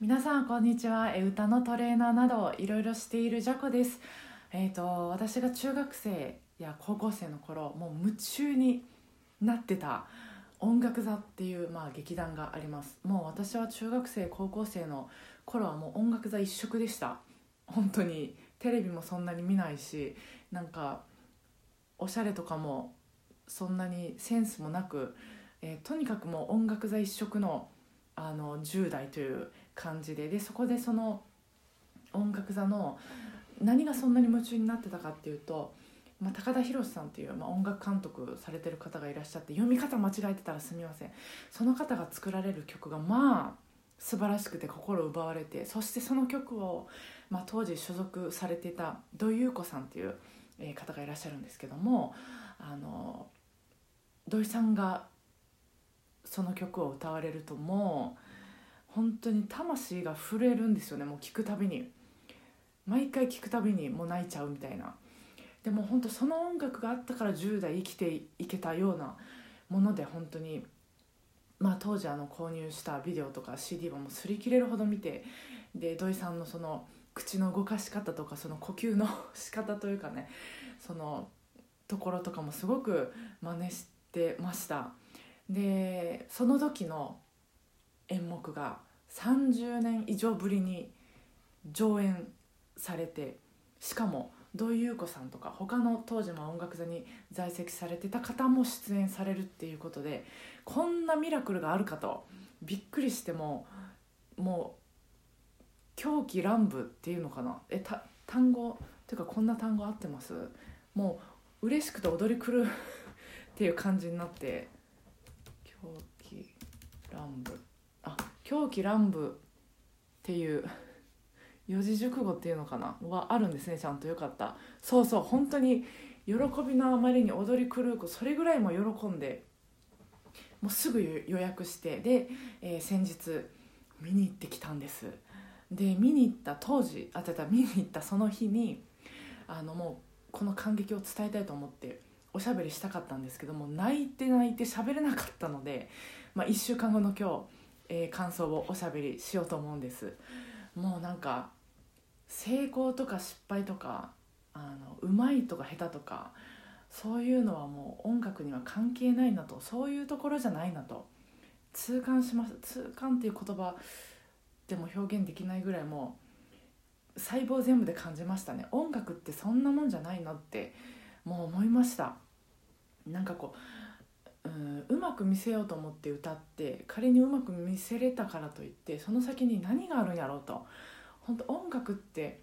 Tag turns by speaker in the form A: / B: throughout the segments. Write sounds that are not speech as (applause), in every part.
A: 皆さんこんにちは。え歌のトレーナーなどいろいろしているジャコです。えっ、と私が中学生や高校生の頃もう夢中になってた音楽座っていう、まあ、劇団があります。もう私は中学生高校生の頃はもう音楽座一色でした。本当にテレビもそんなに見ないしなんかおしゃれとかもそんなにセンスもなく、えーとにかくもう音楽座一色のあの10代という感じで。でそこでその音楽座の何がそんなに夢中になってたかっていうと、まあ、高田博さんっていう、まあ、音楽監督されてる方がいらっしゃって読み方間違えてたらすみません。その方が作られる曲がまあ素晴らしくて心奪われてそしてその曲を、まあ、当時所属されてた土井優子さんっていう、方がいらっしゃるんですけどもあの土井さんがその曲を歌われるともう本当に魂が震えるんですよね。もう聴くたびに。毎回聴くたびにもう泣いちゃうみたいな。でも本当その音楽があったから10代生きていけたようなもので本当に。まあ当時あの購入したビデオとか CD はもう擦り切れるほど見て。で土井さんのその口の動かし方とかその呼吸の仕方というかね。そのところとかもすごく真似してました。でその時の演目が30年以上ぶりに上演されてしかも土井優子さんとか他の当時も音楽座に在籍されてた方も出演されるっていうことでこんなミラクルがあるかとびっくりしてももう狂気乱舞っていうのかな？えた単語っていうかこんな単語合ってます？もう嬉しくて踊り狂う (laughs) っていう感じになって狂気乱舞。あ狂気乱舞っていう四字熟語っていうのかな？はあるんですねちゃんとよかった。そうそう本当に喜びのあまりに踊り狂う子それぐらいも喜んでもうすぐ予約してで、えー先日見に行ってきたんです。で見に行った当時あてた見に行ったその日にあのもうこの感激を伝えたいと思っておしゃべりしたかったんですけども泣いて泣いて喋れなかったので、まあ、1週間後の今日、えー感想をおしゃべりしようと思うんです。もうなんか成功とか失敗とかあのうまいとか下手とかそういうのはもう音楽には関係ないなとそういうところじゃないなと痛感します。痛感っていう言葉でも表現できないぐらいもう細胞全部で感じましたね。音楽ってそんなもんじゃないなってもう思いました。なんかこううんうまく見せようと思って歌って仮にうまく見せれたからといってその先に何があるんやろうと。本当音楽って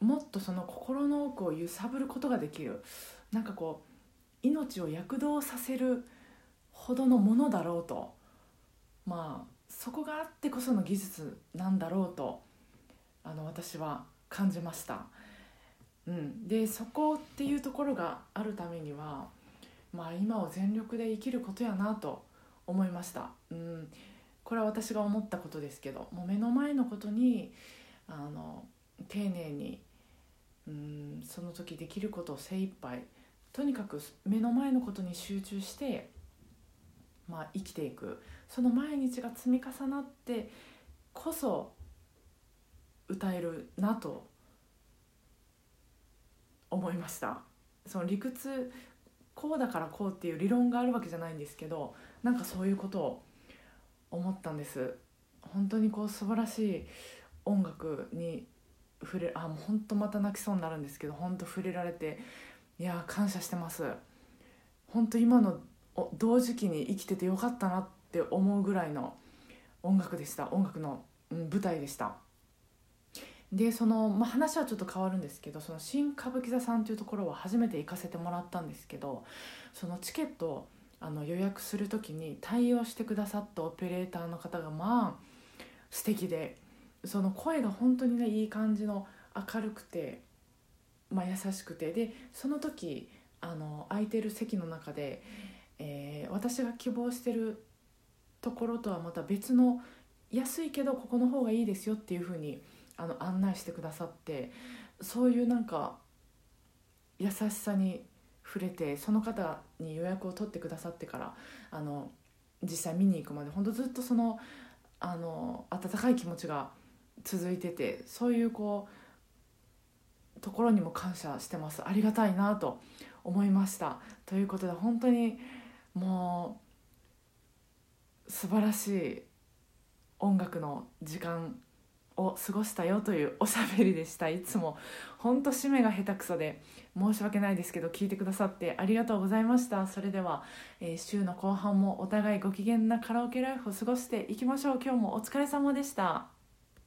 A: もっとその心の奥を揺さぶることができる。なんかこう命を躍動させるほどのものだろうと。まあそこがあってこその技術なんだろうとあの私は感じました。うん、でそこっていうところがあるためには、まあ、今を全力で生きることやなと思いました、うん、これは私が思ったことですけどもう目の前のことにあの丁寧に、うん、その時できることを精一杯とにかく目の前のことに集中して、まあ、生きていく。その毎日が積み重なってこそ歌えるなと思いました。その理屈こうだからこうっていう理論があるわけじゃないんですけどなんかそういうことを思ったんです。本当にこう素晴らしい音楽に触れあもう本当また泣きそうになるんですけど本当触れられていや感謝してます。本当今の同時期に生きててよかったなって思うぐらいの音楽でした。音楽の、うん、舞台でした。でその、まあ、話はちょっと変わるんですけどその新歌舞伎座さんというところは初めて行かせてもらったんですけどそのチケットをあの予約する時に対応してくださったオペレーターの方がまあ素敵でその声が本当にねいい感じの明るくて、まあ、優しくてでその時あの空いてる席の中で、えー私が希望してるところとはまた別の安いけどここの方がいいですよっていう風にあの案内してくださってそういうなんか優しさに触れてその方に予約を取ってくださってからあの実際見に行くまで本当ずっとそのあの温かい気持ちが続いててそういうこうところにも感謝してます。ありがたいなと思いました。ということで本当にもう素晴らしい音楽の時間を過ごしたよというおしゃべりでした。いつも。ほんと締めが下手くそで申し訳ないですけど聞いてくださってありがとうございましたそれでは、えー、週の後半もお互いご機嫌なカラオケライフを過ごしていきましょう。今日もお疲れ様でした。